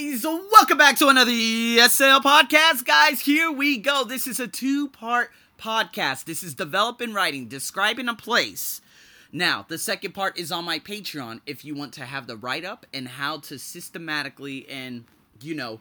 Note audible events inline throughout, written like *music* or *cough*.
guys, welcome back to another ESL podcast, guys. Here we go. This is a two-part podcast. This is developing writing, describing a place. Now, the second part is on my Patreon if you want to have the write-up and how to systematically and, you know,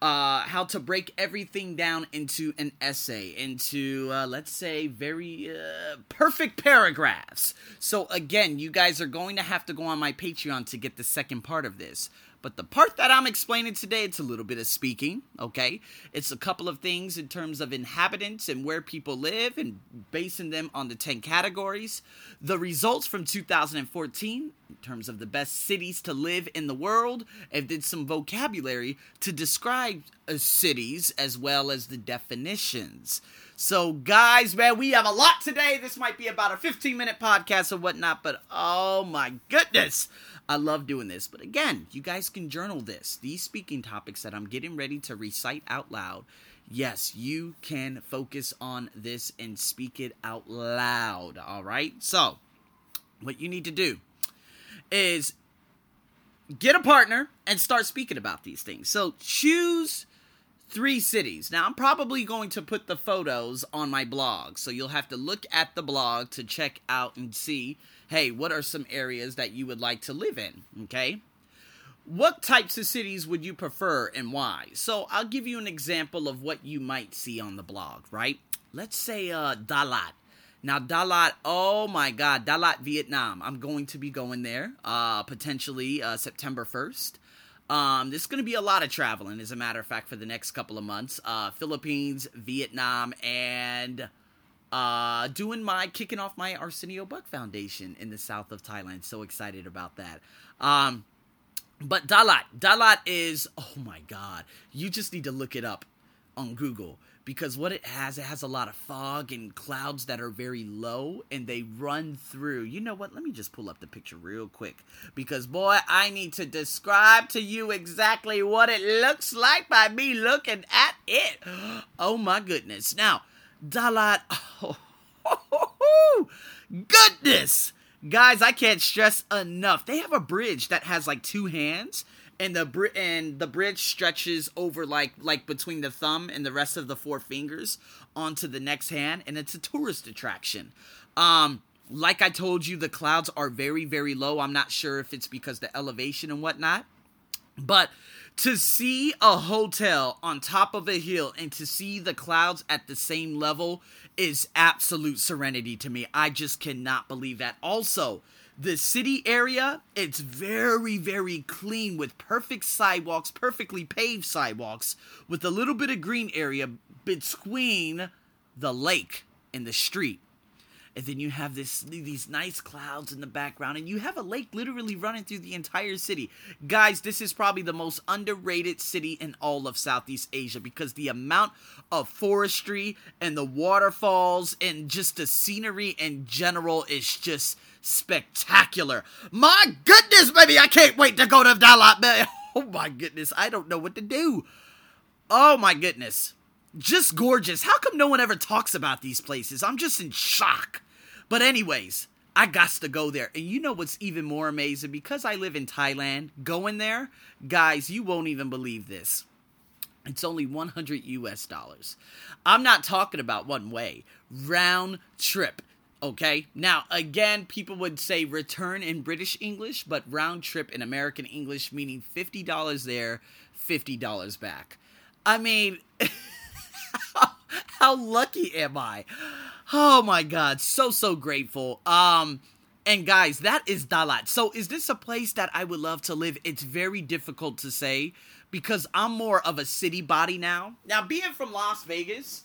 uh, how to break everything down into an essay, into, uh, let's say, very uh, perfect paragraphs. So, again, you guys are going to have to go on my Patreon to get the second part of this. But the part that I'm explaining today, it's a little bit of speaking, okay? It's a couple of things in terms of inhabitants and where people live and basing them on the 10 categories. The results from 2014 in terms of the best cities to live in the world and did some vocabulary to describe uh, cities as well as the definitions. So, guys, man, we have a lot today. This might be about a 15 minute podcast or whatnot, but oh my goodness. I love doing this. But again, you guys can journal this. These speaking topics that I'm getting ready to recite out loud. Yes, you can focus on this and speak it out loud. All right. So, what you need to do is get a partner and start speaking about these things. So, choose three cities. Now, I'm probably going to put the photos on my blog. So, you'll have to look at the blog to check out and see hey, what are some areas that you would like to live in? Okay. What types of cities would you prefer and why? So I'll give you an example of what you might see on the blog, right? Let's say uh, Dalat. Now, Dalat, oh my God, Dalat, Vietnam. I'm going to be going there uh, potentially uh, September 1st. Um, there's going to be a lot of traveling, as a matter of fact, for the next couple of months. Uh, Philippines, Vietnam, and uh, doing my kicking off my Arsenio Buck Foundation in the south of Thailand. So excited about that. Um, but Dalat, Dalat is oh my god, you just need to look it up on Google because what it has, it has a lot of fog and clouds that are very low and they run through. You know what? Let me just pull up the picture real quick because boy, I need to describe to you exactly what it looks like by me looking at it. *gasps* Oh my goodness. Now, Dalat. *laughs* Oh, goodness. Guys, I can't stress enough. They have a bridge that has like two hands and the br- and the bridge stretches over like like between the thumb and the rest of the four fingers onto the next hand and it's a tourist attraction. Um like I told you the clouds are very very low. I'm not sure if it's because the elevation and whatnot. But to see a hotel on top of a hill and to see the clouds at the same level is absolute serenity to me. I just cannot believe that. Also, the city area, it's very, very clean with perfect sidewalks, perfectly paved sidewalks, with a little bit of green area between the lake and the street and then you have this these nice clouds in the background and you have a lake literally running through the entire city guys this is probably the most underrated city in all of southeast asia because the amount of forestry and the waterfalls and just the scenery in general is just spectacular my goodness baby i can't wait to go to dalat man *laughs* oh my goodness i don't know what to do oh my goodness just gorgeous. How come no one ever talks about these places? I'm just in shock. But anyways, I got to go there. And you know what's even more amazing? Because I live in Thailand, going there, guys, you won't even believe this. It's only 100 US dollars. I'm not talking about one way, round trip. Okay, now again, people would say return in British English, but round trip in American English, meaning $50 there, $50 back. I mean, *laughs* how lucky am I? Oh my god, so so grateful. Um and guys, that is Dalat. So is this a place that I would love to live? It's very difficult to say because I'm more of a city body now. Now being from Las Vegas,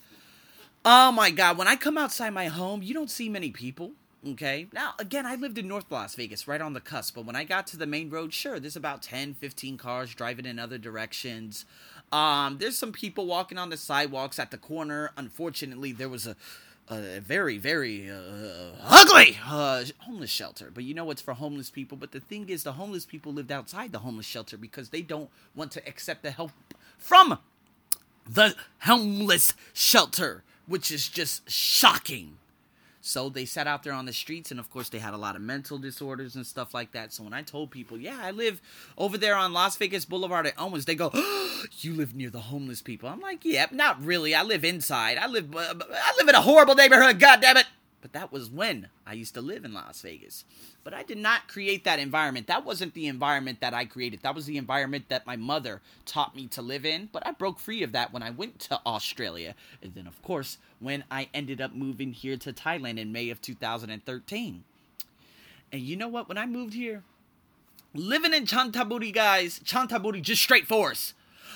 oh my god, when I come outside my home, you don't see many people. Okay. Now, again, I lived in North Las Vegas, right on the cusp. But when I got to the main road, sure, there's about 10, 15 cars driving in other directions. Um, there's some people walking on the sidewalks at the corner. Unfortunately, there was a a very very uh, ugly uh, homeless shelter. But you know it's for homeless people? But the thing is the homeless people lived outside the homeless shelter because they don't want to accept the help from the homeless shelter which is just shocking So they sat out there on the streets, and of course, they had a lot of mental disorders and stuff like that. So when I told people, yeah, I live over there on Las Vegas Boulevard at Owens, they go, oh, *gasps* you live near the homeless people. I'm like, yeah, not really. I live inside. I live, uh, I live in a horrible neighborhood. God damn it. But that was when I used to live in Las Vegas. But I did not create that environment. That wasn't the environment that I created. That was the environment that my mother taught me to live in. But I broke free of that when I went to Australia. And then, of course, when I ended up moving here to Thailand in May of 2013. And you know what? When I moved here, living in Chantaburi, guys, Chantaburi, just straight forest.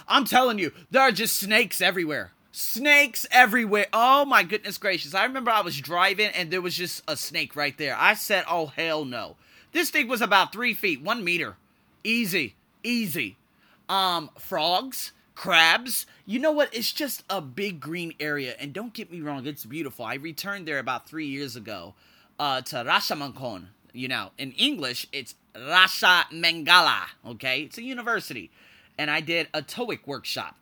I'm telling you, there are just snakes everywhere snakes everywhere. Oh my goodness gracious. I remember I was driving and there was just a snake right there. I said, oh hell no. This thing was about three feet, one meter. Easy, easy. Um, frogs, crabs. You know what? It's just a big green area. And don't get me wrong, it's beautiful. I returned there about three years ago uh, to Rashomangkon. You know, in English, it's Rasha Mangala. Okay? It's a university. And I did a TOEIC workshop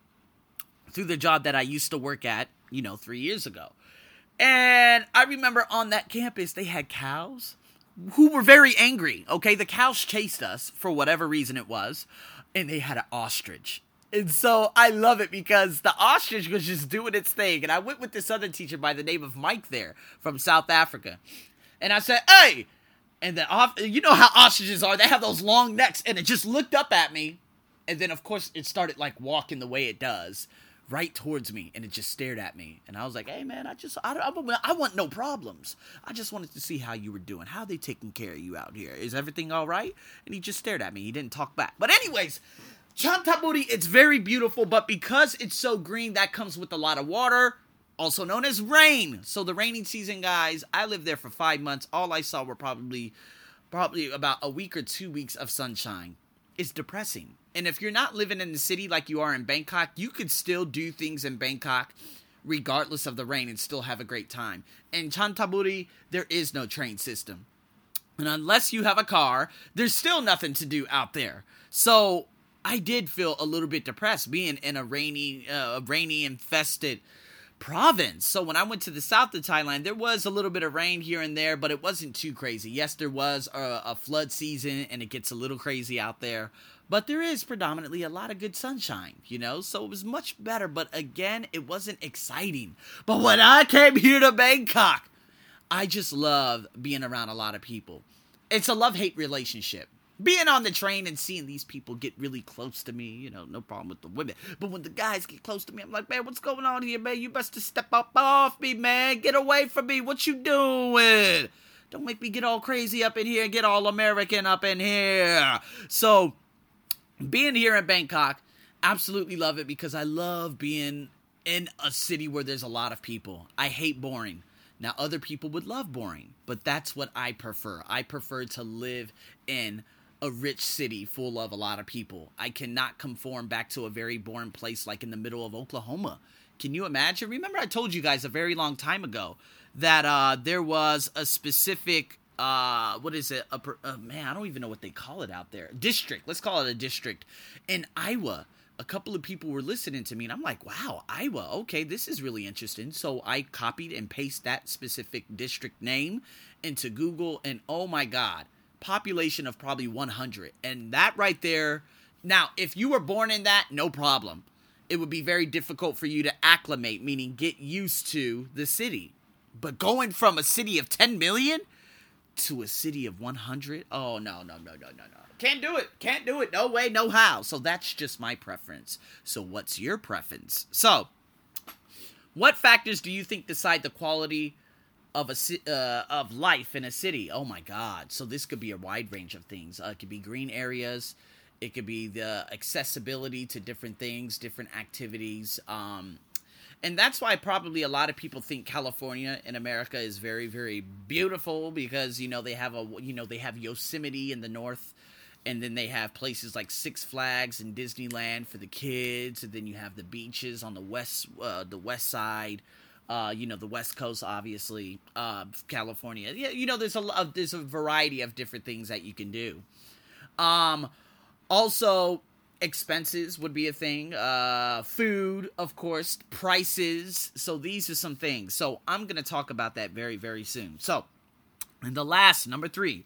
through the job that I used to work at, you know, three years ago. And I remember on that campus, they had cows who were very angry. Okay, the cows chased us for whatever reason it was, and they had an ostrich. And so I love it because the ostrich was just doing its thing. And I went with this other teacher by the name of Mike there from South Africa. And I said, hey, and the off, you know how ostriches are. They have those long necks. And it just looked up at me. And then, of course, it started like walking the way it does right towards me and it just stared at me. And i was like hey man i just I, I, I, want no problems. I just wanted to see how you were doing. How they taking care of you out here? Is everything all right? And he just stared at me. He didn't talk back. But anyways chantaburi it's very beautiful but because it's so green that comes with a lot of water also known as rain. So the raining season guys i lived there for five months. All i saw were probably probably about a week or two weeks of sunshine it's depressing and if you're not living in the city like you are in Bangkok, you could still do things in Bangkok regardless of the rain and still have a great time. In Chantaburi, there is no train system. And unless you have a car, there's still nothing to do out there. So I did feel a little bit depressed being in a rainy, uh, rainy infested province. So when I went to the south of Thailand, there was a little bit of rain here and there, but it wasn't too crazy. Yes, there was a, a flood season and it gets a little crazy out there but there is predominantly a lot of good sunshine, you know? So it was much better, but again, it wasn't exciting. But when I came here to Bangkok, I just love being around a lot of people. It's a love hate relationship. Being on the train and seeing these people get really close to me, you know, no problem with the women. But when the guys get close to me, I'm like, man, what's going on here, man? You best to step up off me, man. Get away from me. What you doing? Don't make me get all crazy up in here get all American up in here. So being here in Bangkok, absolutely love it because I love being in a city where there's a lot of people. I hate boring. Now, other people would love boring, but that's what I prefer. I prefer to live in a rich city full of a lot of people. I cannot conform back to a very boring place like in the middle of Oklahoma. Can you imagine? Remember, I told you guys a very long time ago that uh, there was a specific uh what is it a, uh, man i don't even know what they call it out there district let's call it a district in iowa a couple of people were listening to me and i'm like wow iowa okay this is really interesting so i copied and pasted that specific district name into google and oh my god population of probably 100 and that right there now if you were born in that no problem. It would be very difficult for you to acclimate meaning get used to the city. But going from a city of 10 million to a city of 100 oh no no no no no no. Can't do it. Can't do it. No way no how. So that's just my preference. So what's your preference? So what factors do you think decide the quality of a uh, of life in a city. Oh my god. So this could be a wide range of things. Uh, it could be green areas. It could be the accessibility to different things different activities. Um, and that's why probably a lot of people think California in America is very very beautiful because you know they have a you know they have Yosemite in the north and then they have places like Six Flags and Disneyland for the kids and then you have the beaches on the west uh, the west side uh, you know the west coast obviously uh, California yeah you know there's a there's a variety of different things that you can do um also expenses would be a thing. Uh, food, of course, prices. So these are some things. So I'm to talk about that very, very soon. So, and the last, number three,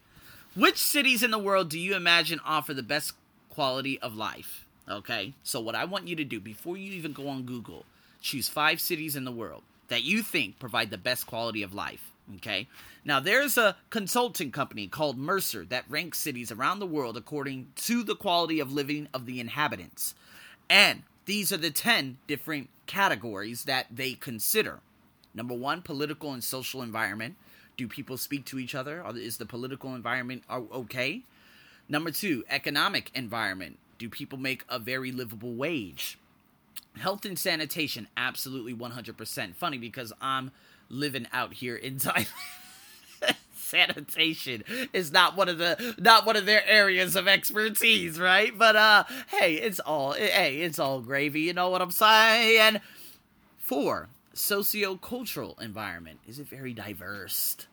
which cities in the world do you imagine offer the best quality of life? Okay, so what I want you to do before you even go on Google, choose five cities in the world that you think provide the best quality of life. Okay. Now, there's a consulting company called Mercer that ranks cities around the world according to the quality of living of the inhabitants. And these are the 10 different categories that they consider. Number one, political and social environment. Do people speak to each other? Is the political environment okay? Number two, economic environment. Do people make a very livable wage? Health and sanitation, absolutely 100%. Funny because I'm living out here in Thailand. *laughs* sanitation is not one of the not one of their areas of expertise, right? But uh hey, it's all hey, it's all gravy, you know what I'm saying? Four, socio-cultural environment. Is it very diverse?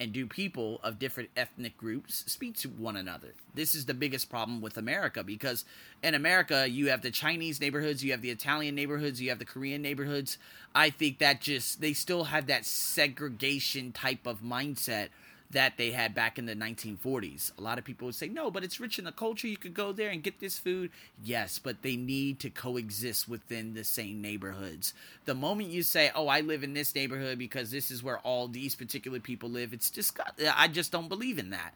And do people of different ethnic groups speak to one another? This is the biggest problem with America because in America, you have the Chinese neighborhoods, you have the Italian neighborhoods, you have the Korean neighborhoods. I think that just, they still have that segregation type of mindset that they had back in the 1940s. A lot of people would say, no, but it's rich in the culture. You could go there and get this food. Yes, but they need to coexist within the same neighborhoods. The moment you say, oh, I live in this neighborhood because this is where all these particular people live, it's just, I just don't believe in that.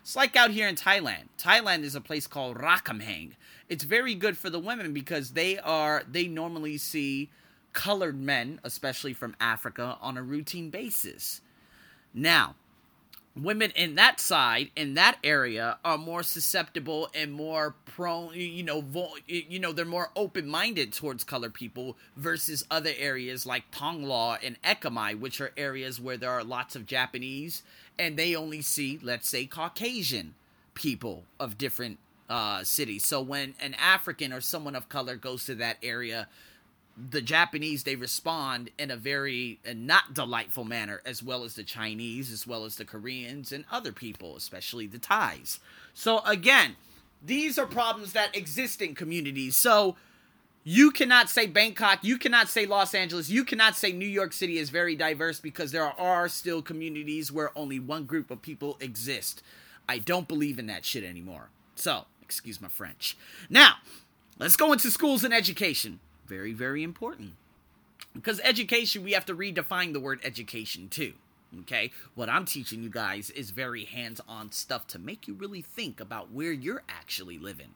It's like out here in Thailand. Thailand is a place called Ramkhamhaeng. It's very good for the women because they are, they normally see colored men, especially from Africa, on a routine basis. Now, women in that side in that area are more susceptible and more prone you know vo- you know they're more open-minded towards color people versus other areas like Thonglor and Ekamai which are areas where there are lots of Japanese and they only see let's say Caucasian people of different uh, cities. So when an African or someone of color goes to that area the Japanese they respond in a very uh, not delightful manner, as well as the Chinese, as well as the Koreans and other people, especially the Thais. So again, these are problems that exist in communities. So you cannot say Bangkok, you cannot say Los Angeles, you cannot say New York City is very diverse because there are still communities where only one group of people exist. I don't believe in that shit anymore. So, excuse my French. Now, let's go into schools and education very, very important. Because education, we have to redefine the word education too. Okay? What I'm teaching you guys is very hands on stuff to make you really think about where you're actually living.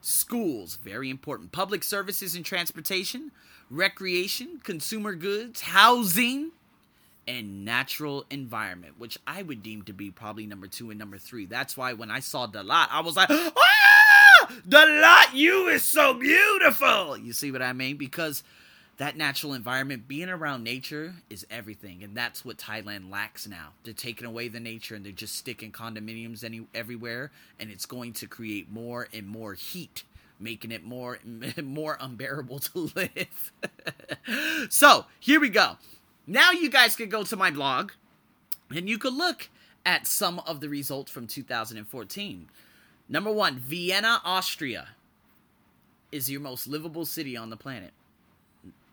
Schools, very important. Public services and transportation, recreation, consumer goods, housing, and natural environment, which I would deem to be probably number two and number three. That's why when I saw Dalat, I was like, *gasps* ah! The lot you is so beautiful. You see what I mean? Because that natural environment, being around nature, is everything, and that's what Thailand lacks now. They're taking away the nature and they're just sticking condominiums any everywhere, and it's going to create more and more heat, making it more *laughs* more unbearable to *laughs* live. so here we go. Now you guys can go to my blog, and you can look at some of the results from 2014. Number one, Vienna, Austria is your most livable city on the planet.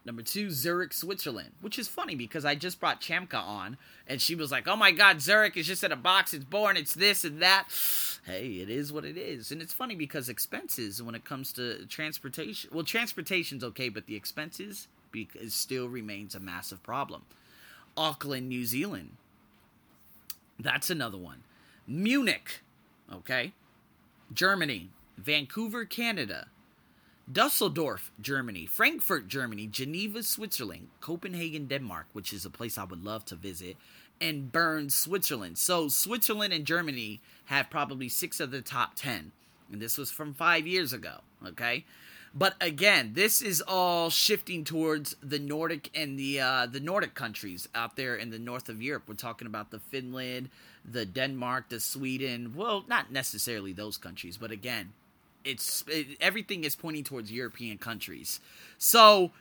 Number two, Zurich, Switzerland, which is funny because I just brought Chamka on and she was like, oh my god, Zurich is just in a box, it's boring, it's this and that. *sighs* Hey, it is what it is. And it's funny because expenses when it comes to transportation, well, transportation's okay, but the expenses because still remains a massive problem. Auckland, New Zealand, that's another one. Munich, okay? Germany, Vancouver, Canada, Dusseldorf, Germany, Frankfurt, Germany, Geneva, Switzerland, Copenhagen, Denmark, which is a place I would love to visit, and Bern, Switzerland. So Switzerland and Germany have probably six of the top 10. And this was from five years ago, okay? But again, this is all shifting towards the Nordic and the uh, the Nordic countries out there in the north of Europe. We're talking about the Finland, the Denmark, the Sweden. Well, not necessarily those countries, but again, it's it, everything is pointing towards European countries. So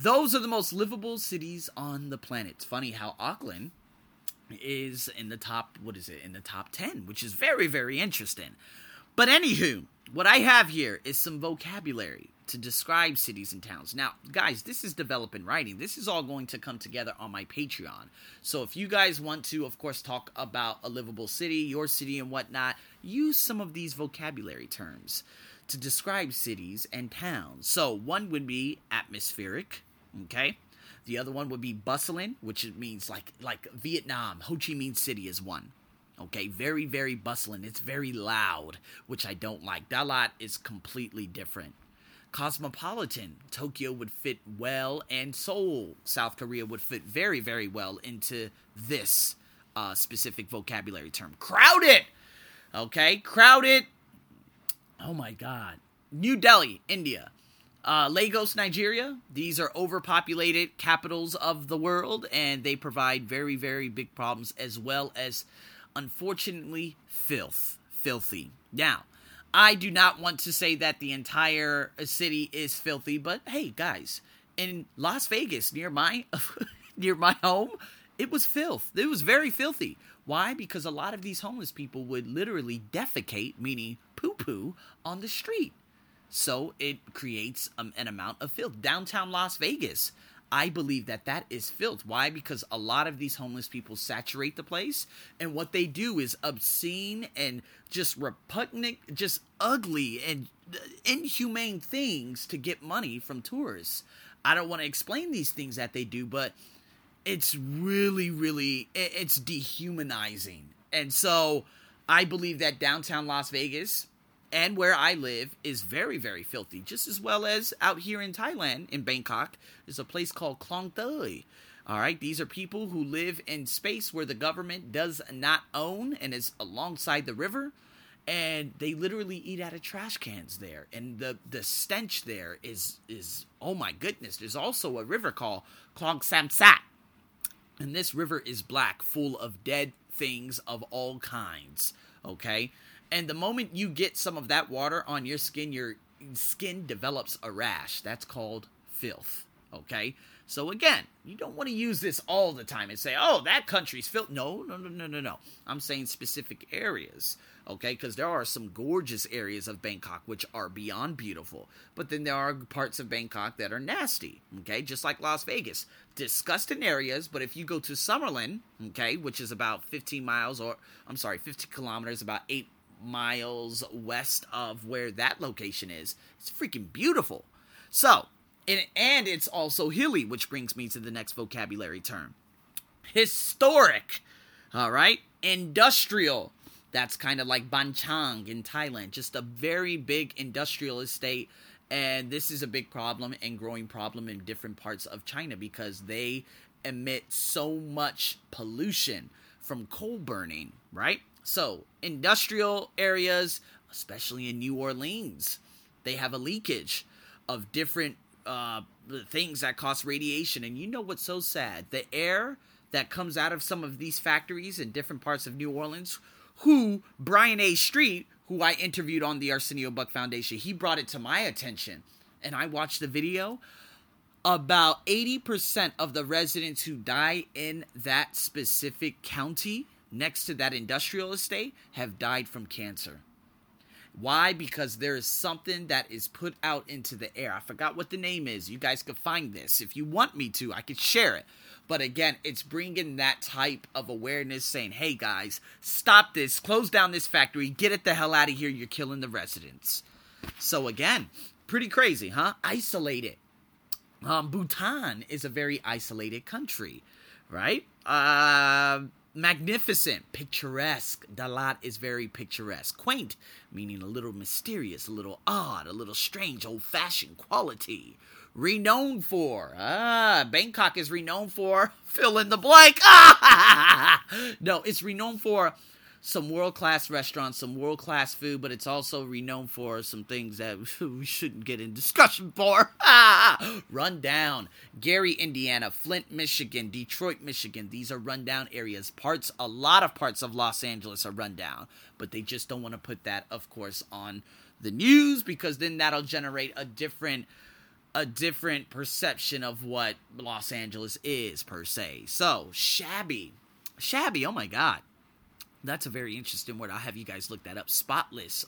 those are the most livable cities on the planet. It's funny how Auckland is in the top. What is it in the top ten? Which is very very interesting. But anywho, what I have here is some vocabulary to describe cities and towns. Now, guys, this is developing writing. This is all going to come together on my Patreon. So if you guys want to, of course, talk about a livable city, your city, and whatnot, use some of these vocabulary terms to describe cities and towns. So one would be atmospheric, okay? The other one would be bustling, which means like like Vietnam. Ho Chi Minh City is one. Okay, very very bustling. It's very loud, which I don't like. Dalat is completely different. Cosmopolitan, Tokyo would fit well, and Seoul, South Korea would fit very very well into this uh, specific vocabulary term. Crowded. Okay, crowded. Oh my God. New Delhi, India. Uh, Lagos, Nigeria. These are overpopulated capitals of the world, and they provide very, very big problems as well as, unfortunately, filth. Filthy. Now, I do not want to say that the entire city is filthy, but hey, guys, in Las Vegas, near my *laughs* near my home, it was filth. It was very filthy. Why? Because a lot of these homeless people would literally defecate, meaning poo poo, on the street. So it creates um, an amount of filth. Downtown Las Vegas, I believe that that is filth. Why? Because a lot of these homeless people saturate the place, and what they do is obscene and just repugnant, just ugly and uh, inhumane things to get money from tourists. I don't want to explain these things that they do, but it's really, really, it's dehumanizing. And so I believe that downtown Las Vegas and where I live is very, very filthy, just as well as out here in Thailand, in Bangkok, there's a place called Khlong Toei. All right, these are people who live in space where the government does not own and is alongside the river, and they literally eat out of trash cans there. And the the stench there is is oh my goodness. There's also a river called Khlong Saen Saep, and this river is black, full of dead things of all kinds. Okay, and the moment you get some of that water on your skin, your skin develops a rash. That's called filth. Okay? So again, you don't want to use this all the time and say, "Oh, that country's filth." No, no, no, no, no, no. I'm saying specific areas, okay? Because there are some gorgeous areas of Bangkok which are beyond beautiful, but then there are parts of Bangkok that are nasty, okay? Just like Las Vegas, disgusting areas. But if you go to Summerlin, okay, which is about 15 miles, or I'm sorry, 50 kilometers, about eight miles west of where that location is. It's freaking beautiful. So, and, and it's also hilly, which brings me to the next vocabulary term historic. All right, industrial. That's kind of like Ban Chang in Thailand, just a very big industrial estate. And this is a big problem and growing problem in different parts of China because they emit so much pollution from coal burning, right? So, industrial areas, especially in New Orleans, they have a leakage of different uh, things that cause radiation. And you know what's so sad? The air that comes out of some of these factories in different parts of New Orleans, who Brian A. Street, who I interviewed on the Arsenio Buck Foundation, he brought it to my attention. And I watched the video. About 80% of the residents who die in that specific county next to that industrial estate have died from cancer. Why? Because there is something that is put out into the air. I forgot what the name is. You guys could find this. If you want me to, I could share it. But again, it's bringing that type of awareness saying, hey guys, stop this, close down this factory, get it the hell out of here. You're killing the residents. So again, pretty crazy, huh? Isolated. Um, Bhutan is a very isolated country, right? Uh, magnificent, picturesque. Dalat is very picturesque. Quaint, meaning a little mysterious, a little odd, a little strange, old fashioned quality. Renowned for, ah, Bangkok is renowned for, *laughs* fill in the blank. Ah! *laughs* no, it's renowned for some world class restaurants, some world class food, but it's also renowned for some things that *laughs* we shouldn't get in discussion for. *laughs* run down. Gary, Indiana, Flint, Michigan, Detroit, Michigan. These are rundown areas. Parts, a lot of parts of Los Angeles are rundown, but they just don't want to put that, of course, on the news because then that'll generate a different a different perception of what Los Angeles is per se. So, shabby. Shabby, oh my god That's a very interesting word. I'll have you guys look that up. Spotless,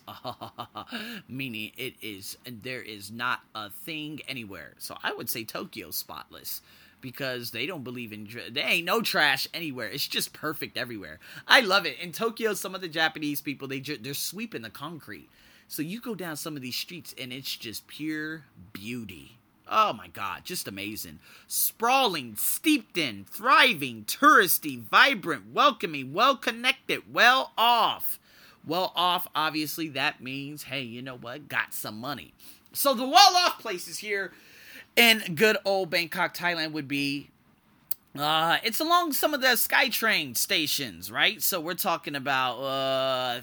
*laughs* meaning it is, and there is not a thing anywhere. So I would say Tokyo spotless because they don't believe in they ain't no trash anywhere. It's just perfect everywhere. I love it. In Tokyo, some of the Japanese people they they're sweeping the concrete. So you go down some of these streets and it's just pure beauty. Oh my god, just amazing. Sprawling, steeped in, thriving, touristy, vibrant, welcoming, well connected, well off. Well off, obviously, that means, hey, you know what? Got some money. So the well off places here in good old Bangkok, Thailand would be uh it's along some of the SkyTrain stations, right? So we're talking about uh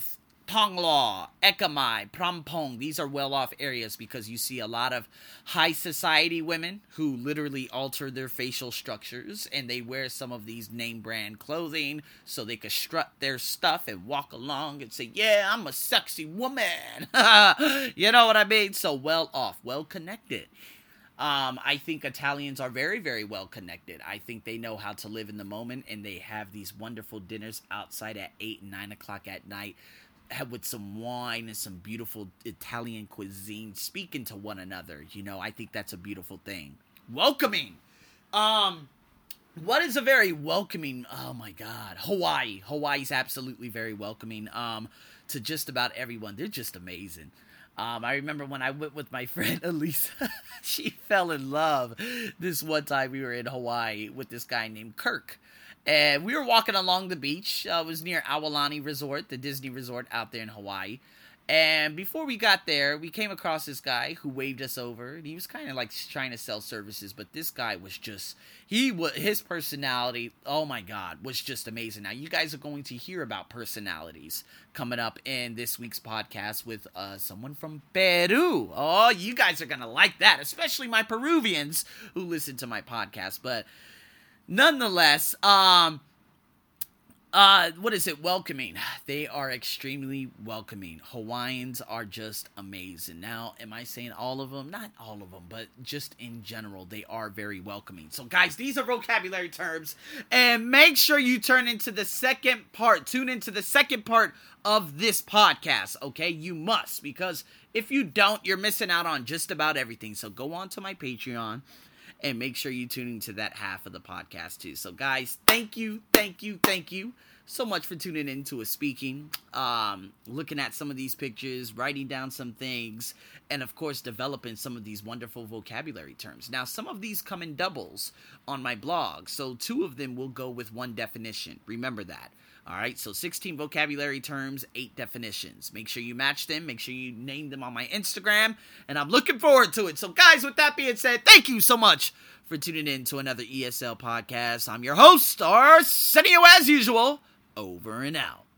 Thonglor, Ekamai, Phrom Phong. These are well off areas because you see a lot of high society women who literally alter their facial structures and they wear some of these name brand clothing so they can strut their stuff and walk along and say, Yeah, I'm a sexy woman. *laughs* you know what I mean? So well off, well connected. Um, I think Italians are very, very well connected. I think they know how to live in the moment and they have these wonderful dinners outside at 8 and 9 o'clock at night with some wine and some beautiful Italian cuisine, speaking to one another. You know, I think that's a beautiful thing. Welcoming. Um, what is a very welcoming? Oh my God, Hawaii. Hawaii's absolutely very welcoming. Um, to just about everyone. They're just amazing. Um, I remember when I went with my *laughs* friend Elisa, she fell in love this one time we were in Hawaii with this guy named Kirk. And we were walking along the beach. Uh, it was near Aulani Resort, the Disney resort out there in Hawaii. And before we got there, we came across this guy who waved us over. And he was kind of like trying to sell services, but this guy was just he was his personality. Oh my god, was just amazing. Now you guys are going to hear about personalities coming up in this week's podcast with uh, someone from Peru. Oh, you guys are gonna like that, especially my Peruvians who listen to my podcast. But nonetheless, um, uh, what is it? Welcoming. They are extremely welcoming. Hawaiians are just amazing. Now, am I saying all of them? Not all of them, but just in general, they are very welcoming. So, guys, these are vocabulary terms, and make sure you turn into the second part. Tune into the second part of this podcast. Okay, you must because if you don't, you're missing out on just about everything. So, go on to my Patreon and make sure you tune into that half of the podcast too. So, guys, thank you, thank you, thank you so much for tuning into a speaking, um, looking at some of these pictures, writing down some things, and of course, developing some of these wonderful vocabulary terms. Now, some of these come in doubles on my blog, so two of them will go with one definition. Remember that. All right, so 16 vocabulary terms, 8 definitions. Make sure you match them, make sure you name them on my Instagram, and I'm looking forward to it. So, guys, with that being said, thank you so much for tuning in to another ESL podcast. I'm your host, Arsenio, as usual. Over and out.